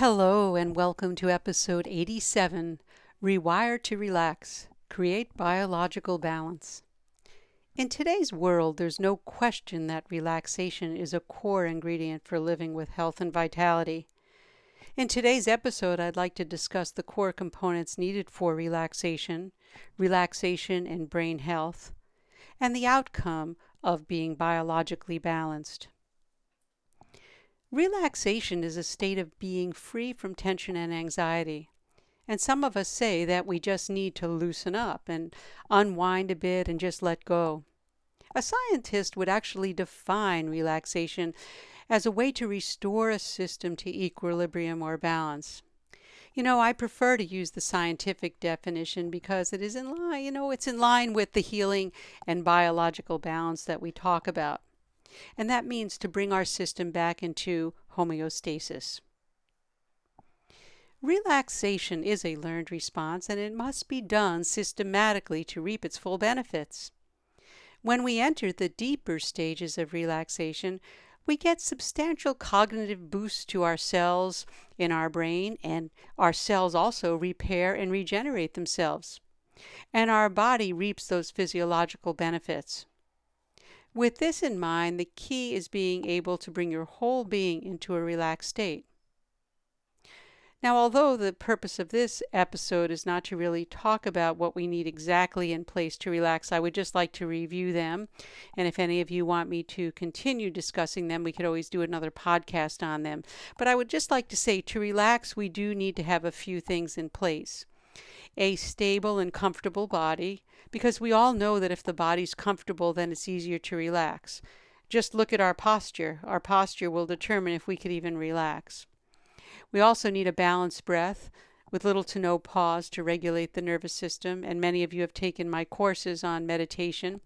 Hello, and welcome to episode 87 Rewire to Relax Create Biological Balance. In today's world, there's no question that relaxation is a core ingredient for living with health and vitality. In today's episode, I'd like to discuss the core components needed for relaxation, relaxation and brain health, and the outcome of being biologically balanced. Relaxation is a state of being free from tension and anxiety. And some of us say that we just need to loosen up and unwind a bit and just let go. A scientist would actually define relaxation as a way to restore a system to equilibrium or balance. You know, I prefer to use the scientific definition because it is in line, you know, it's in line with the healing and biological balance that we talk about and that means to bring our system back into homeostasis. Relaxation is a learned response and it must be done systematically to reap its full benefits. When we enter the deeper stages of relaxation, we get substantial cognitive boosts to our cells in our brain, and our cells also repair and regenerate themselves. And our body reaps those physiological benefits. With this in mind, the key is being able to bring your whole being into a relaxed state. Now, although the purpose of this episode is not to really talk about what we need exactly in place to relax, I would just like to review them. And if any of you want me to continue discussing them, we could always do another podcast on them. But I would just like to say to relax, we do need to have a few things in place a stable and comfortable body, because we all know that if the body's comfortable, then it's easier to relax. Just look at our posture. Our posture will determine if we could even relax. We also need a balanced breath with little to no pause to regulate the nervous system, and many of you have taken my courses on meditation.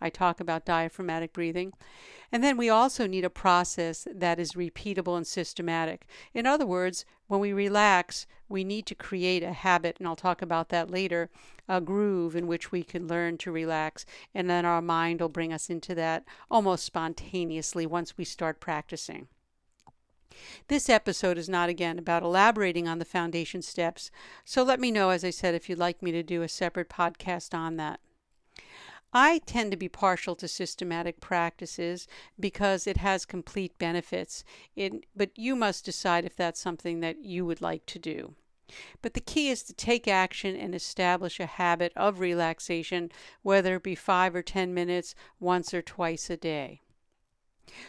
I talk about diaphragmatic breathing. And then we also need a process that is repeatable and systematic. In other words, when we relax, we need to create a habit, and I'll talk about that later, a groove in which we can learn to relax. And then our mind will bring us into that almost spontaneously once we start practicing. This episode is not again about elaborating on the foundation steps, so let me know, as I said, if you'd like me to do a separate podcast on that. I tend to be partial to systematic practices because it has complete benefits. It, but you must decide if that's something that you would like to do. But the key is to take action and establish a habit of relaxation, whether it be five or ten minutes, once or twice a day.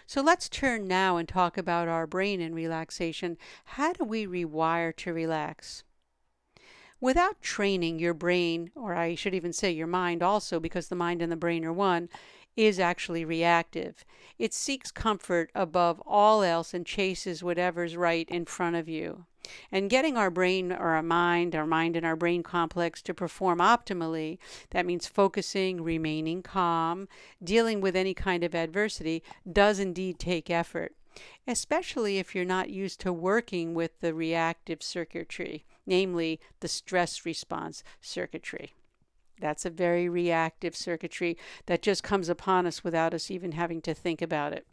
So let's turn now and talk about our brain and relaxation. How do we rewire to relax? Without training, your brain, or I should even say your mind also, because the mind and the brain are one, is actually reactive. It seeks comfort above all else and chases whatever's right in front of you. And getting our brain or our mind, our mind and our brain complex to perform optimally, that means focusing, remaining calm, dealing with any kind of adversity, does indeed take effort, especially if you're not used to working with the reactive circuitry namely the stress response circuitry. That's a very reactive circuitry that just comes upon us without us even having to think about it.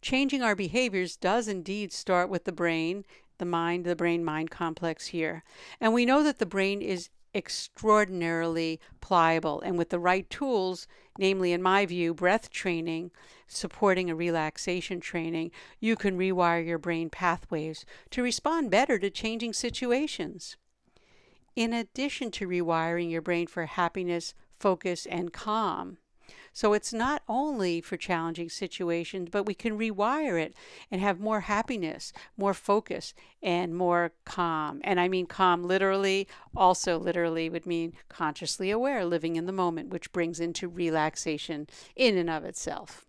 Changing our behaviors does indeed start with the brain, the mind, the brain mind complex here. And we know that the brain is extraordinarily pliable. And with the right tools, namely, in my view, breath training, supporting a relaxation training, you can rewire your brain pathways to respond better to changing situations. In addition to rewiring your brain for happiness, focus, and calm, so it's not only for challenging situations, but we can rewire it and have more happiness, more focus, and more calm. And I mean calm literally, also literally would mean consciously aware, living in the moment, which brings into relaxation in and of itself.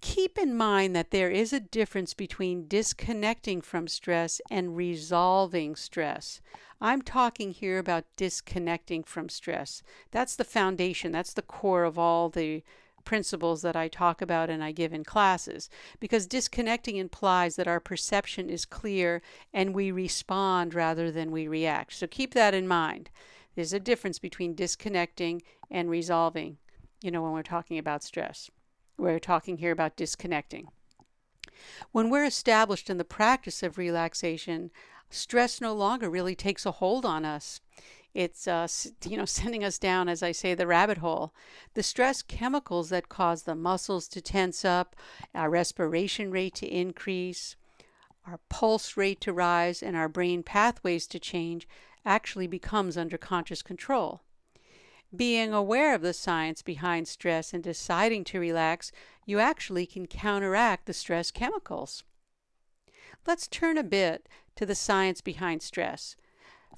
Keep in mind that there is a difference between disconnecting from stress and resolving stress. I'm talking here about disconnecting from stress. That's the foundation, that's the core of all the principles that I talk about and I give in classes. Because disconnecting implies that our perception is clear and we respond rather than we react. So keep that in mind. There's a difference between disconnecting and resolving, you know, when we're talking about stress. We're talking here about disconnecting. When we're established in the practice of relaxation, stress no longer really takes a hold on us. It's uh, you know sending us down, as I say, the rabbit hole. The stress chemicals that cause the muscles to tense up, our respiration rate to increase, our pulse rate to rise, and our brain pathways to change actually becomes under conscious control. Being aware of the science behind stress and deciding to relax, you actually can counteract the stress chemicals. Let's turn a bit to the science behind stress.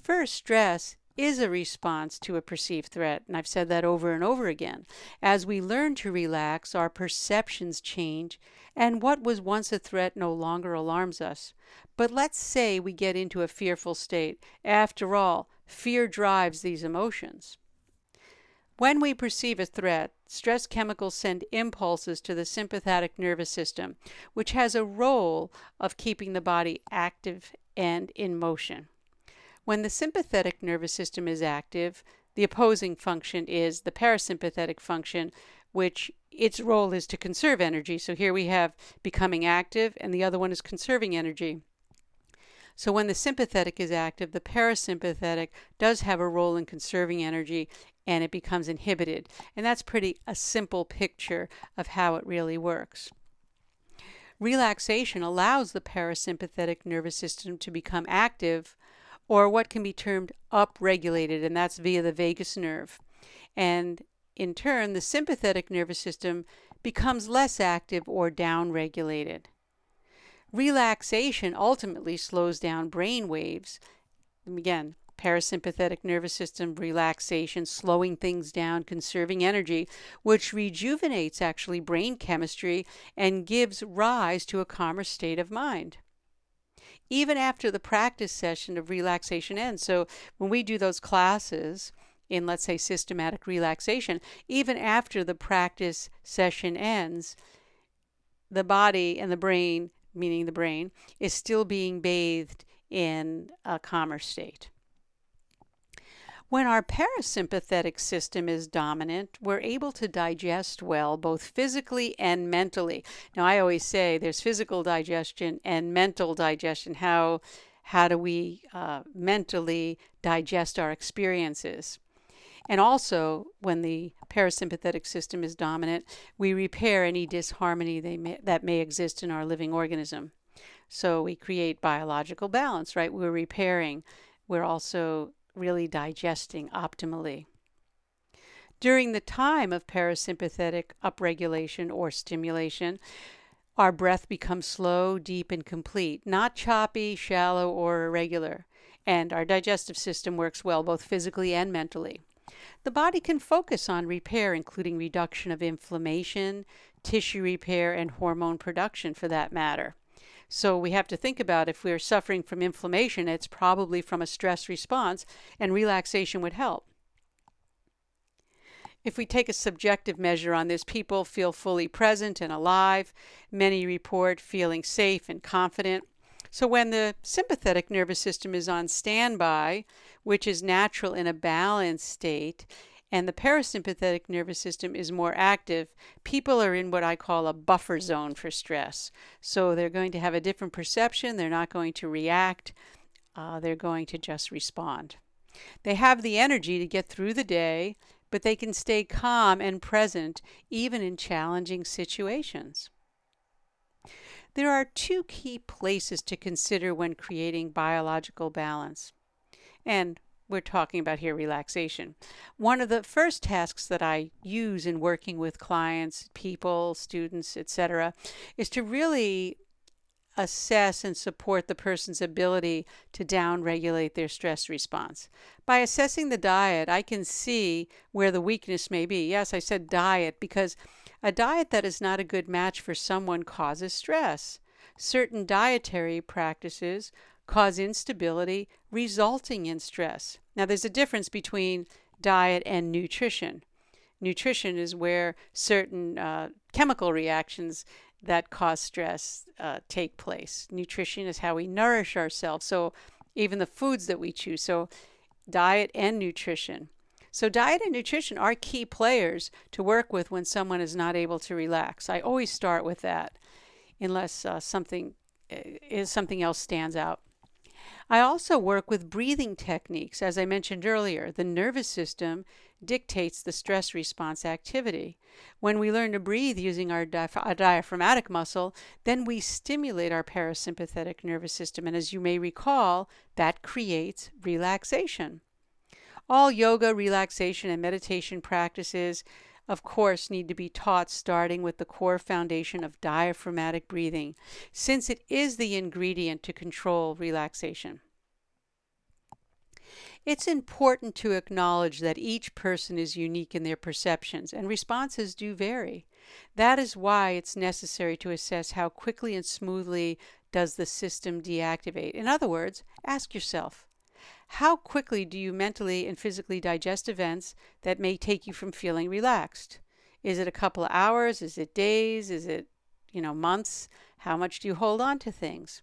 First, stress is a response to a perceived threat, and I've said that over and over again. As we learn to relax, our perceptions change, and what was once a threat no longer alarms us. But let's say we get into a fearful state. After all, fear drives these emotions. When we perceive a threat, stress chemicals send impulses to the sympathetic nervous system, which has a role of keeping the body active and in motion. When the sympathetic nervous system is active, the opposing function is the parasympathetic function, which its role is to conserve energy. So here we have becoming active, and the other one is conserving energy. So when the sympathetic is active, the parasympathetic does have a role in conserving energy and it becomes inhibited. And that's pretty a simple picture of how it really works. Relaxation allows the parasympathetic nervous system to become active or what can be termed upregulated, and that's via the vagus nerve. And in turn, the sympathetic nervous system becomes less active or downregulated. Relaxation ultimately slows down brain waves. Again, parasympathetic nervous system relaxation, slowing things down, conserving energy, which rejuvenates actually brain chemistry and gives rise to a calmer state of mind. Even after the practice session of relaxation ends. So when we do those classes, in let's say systematic relaxation, even after the practice session ends, the body and the brain, meaning the brain, is still being bathed in a calmer state. When our parasympathetic system is dominant, we're able to digest well, both physically and mentally. Now, I always say there's physical digestion and mental digestion. How, how do we uh, mentally digest our experiences? And also, when the parasympathetic system is dominant, we repair any disharmony may, that may exist in our living organism. So we create biological balance, right? We're repairing. We're also really digesting optimally. During the time of parasympathetic upregulation or stimulation, our breath becomes slow, deep, and complete, not choppy, shallow, or irregular, and our digestive system works well both physically and mentally. The body can focus on repair, including reduction of inflammation, tissue repair, and hormone production for that matter. So we have to think about if we're suffering from inflammation, it's probably from a stress response, and relaxation would help. If we take a subjective measure on this, people feel fully present and alive. Many report feeling safe and confident. So, when the sympathetic nervous system is on standby, which is natural in a balanced state, and the parasympathetic nervous system is more active, people are in what I call a buffer zone for stress. So they're going to have a different perception, they're not going to react, uh, they're going to just respond. They have the energy to get through the day, but they can stay calm and present even in challenging situations. There are two key places to consider when creating biological balance. And we're talking about here relaxation. One of the first tasks that I use in working with clients, people, students, etc., is to really assess and support the person's ability to downregulate their stress response. By assessing the diet, I can see where the weakness may be. Yes, I said diet because A diet that is not a good match for someone causes stress. Certain dietary practices cause instability, resulting in stress. Now, there's a difference between diet and nutrition. Nutrition is where certain uh, chemical reactions that cause stress uh, take place. Nutrition is how we nourish ourselves. So, even the foods that we choose. So, diet and nutrition. So, diet and nutrition are key players to work with when someone is not able to relax. I always start with that, unless uh, something uh, is something else stands out. I also work with breathing techniques. As I mentioned earlier, the nervous system dictates the stress response activity. When we learn to breathe using our diaphragmatic muscle, then we stimulate our parasympathetic nervous system. And as you may recall, that creates relaxation. All yoga, relaxation, and meditation practices, of course, need to be taught starting with the core foundation of diaphragmatic breathing, since it is the ingredient to control relaxation. It's important to acknowledge that each person is unique in their perceptions and responses do vary. That is why it's necessary to assess how quickly and smoothly does the system deactivate. In other words, ask yourself, how quickly do you mentally and physically digest events that may take you from feeling relaxed? Is it a couple of hours? Is it days? Is it, you know, months? How much do you hold on to things?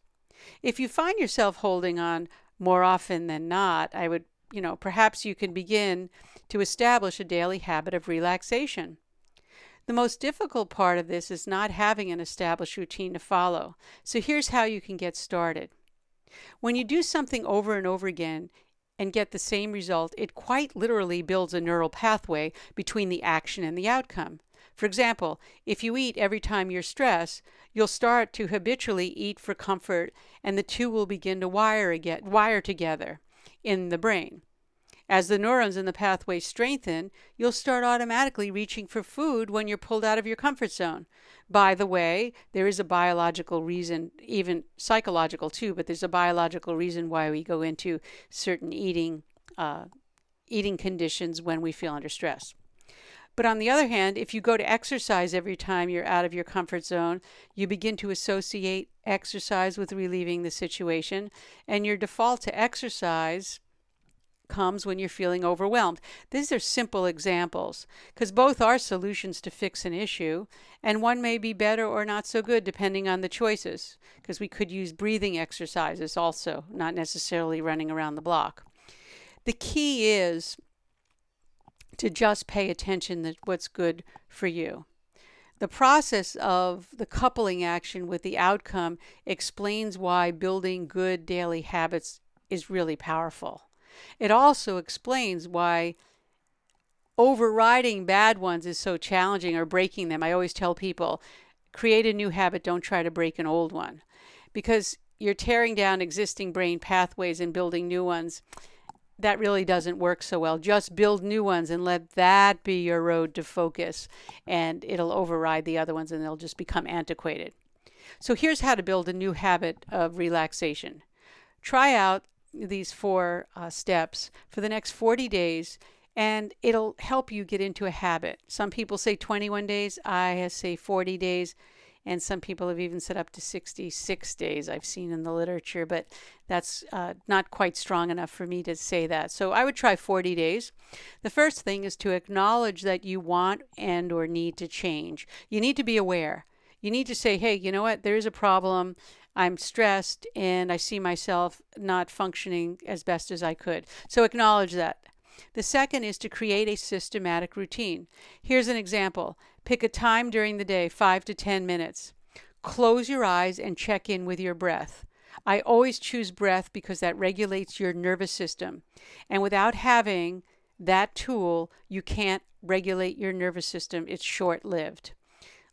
If you find yourself holding on more often than not, I would, you know, perhaps you can begin to establish a daily habit of relaxation. The most difficult part of this is not having an established routine to follow. So here's how you can get started. When you do something over and over again and get the same result, it quite literally builds a neural pathway between the action and the outcome. For example, if you eat every time you're stressed, you'll start to habitually eat for comfort and the two will begin to wire again, wire together in the brain. As the neurons in the pathway strengthen, you'll start automatically reaching for food when you're pulled out of your comfort zone. By the way, there is a biological reason, even psychological too, but there's a biological reason why we go into certain eating uh, eating conditions when we feel under stress. But on the other hand, if you go to exercise every time you're out of your comfort zone, you begin to associate exercise with relieving the situation, and your default to exercise comes when you're feeling overwhelmed. These are simple examples because both are solutions to fix an issue, and one may be better or not so good depending on the choices because we could use breathing exercises also, not necessarily running around the block. The key is to just pay attention to what's good for you. The process of the coupling action with the outcome explains why building good daily habits is really powerful. It also explains why overriding bad ones is so challenging or breaking them. I always tell people create a new habit, don't try to break an old one. Because you're tearing down existing brain pathways and building new ones. That really doesn't work so well. Just build new ones and let that be your road to focus, and it'll override the other ones and they'll just become antiquated. So, here's how to build a new habit of relaxation. Try out these four uh, steps for the next 40 days and it'll help you get into a habit. Some people say 21 days, I say 40 days, and some people have even said up to 66 days, I've seen in the literature, but that's uh, not quite strong enough for me to say that. So I would try 40 days. The first thing is to acknowledge that you want and or need to change. You need to be aware. You need to say, hey, you know what, there is a problem. I'm stressed and I see myself not functioning as best as I could. So acknowledge that. The second is to create a systematic routine. Here's an example pick a time during the day, five to 10 minutes. Close your eyes and check in with your breath. I always choose breath because that regulates your nervous system. And without having that tool, you can't regulate your nervous system. It's short lived.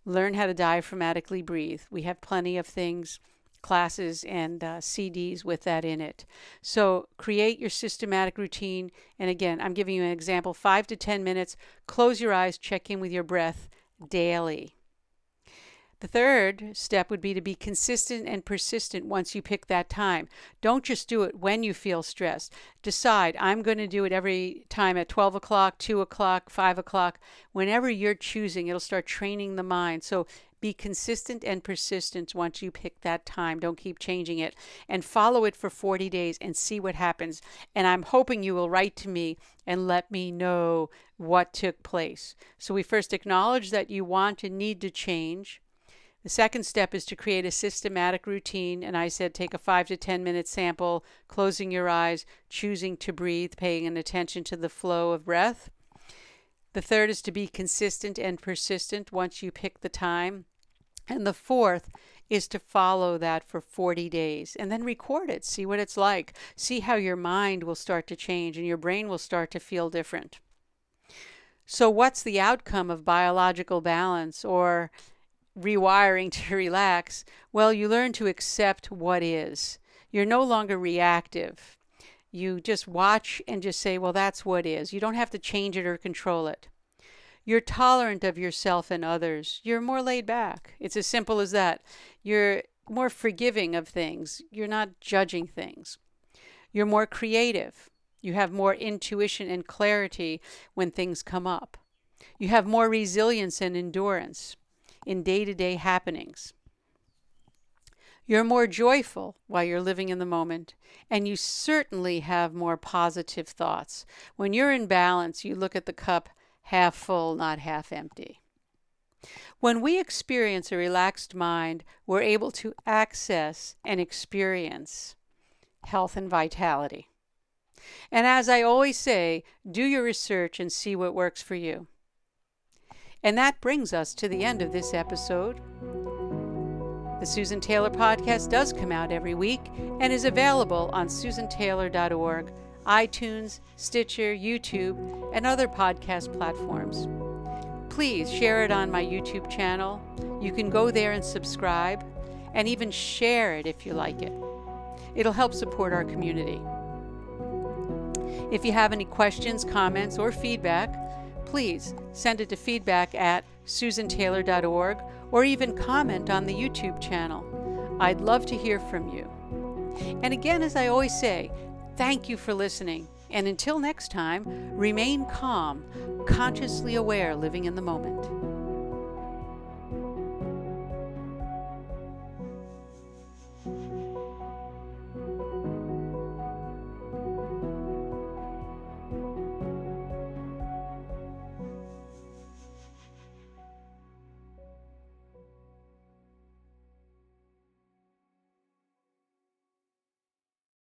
Learn how to diaphragmatically breathe. We have plenty of things classes and uh, CDs with that in it. So create your systematic routine. And again, I'm giving you an example five to 10 minutes. Close your eyes, check in with your breath daily. The third step would be to be consistent and persistent once you pick that time. Don't just do it when you feel stressed. Decide, I'm going to do it every time at 12 o'clock, 2 o'clock, 5 o'clock. Whenever you're choosing, it'll start training the mind. So be consistent and persistent once you pick that time. Don't keep changing it and follow it for 40 days and see what happens. And I'm hoping you will write to me and let me know what took place. So we first acknowledge that you want and need to change. The second step is to create a systematic routine. And I said take a five to 10 minute sample, closing your eyes, choosing to breathe, paying an attention to the flow of breath. The third is to be consistent and persistent once you pick the time. And the fourth is to follow that for 40 days and then record it. See what it's like. See how your mind will start to change and your brain will start to feel different. So, what's the outcome of biological balance or rewiring to relax? Well, you learn to accept what is. You're no longer reactive. You just watch and just say, well, that's what is. You don't have to change it or control it. You're tolerant of yourself and others. You're more laid back. It's as simple as that. You're more forgiving of things. You're not judging things. You're more creative. You have more intuition and clarity when things come up. You have more resilience and endurance in day to day happenings. You're more joyful while you're living in the moment, and you certainly have more positive thoughts. When you're in balance, you look at the cup half full, not half empty. When we experience a relaxed mind, we're able to access and experience health and vitality. And as I always say, do your research and see what works for you. And that brings us to the end of this episode. The Susan Taylor podcast does come out every week and is available on susantaylor.org iTunes, Stitcher, YouTube, and other podcast platforms. Please share it on my YouTube channel. You can go there and subscribe, and even share it if you like it. It'll help support our community. If you have any questions, comments, or feedback, please send it to feedback at susantaylor.org or even comment on the YouTube channel. I'd love to hear from you. And again, as I always say, Thank you for listening. And until next time, remain calm, consciously aware, living in the moment.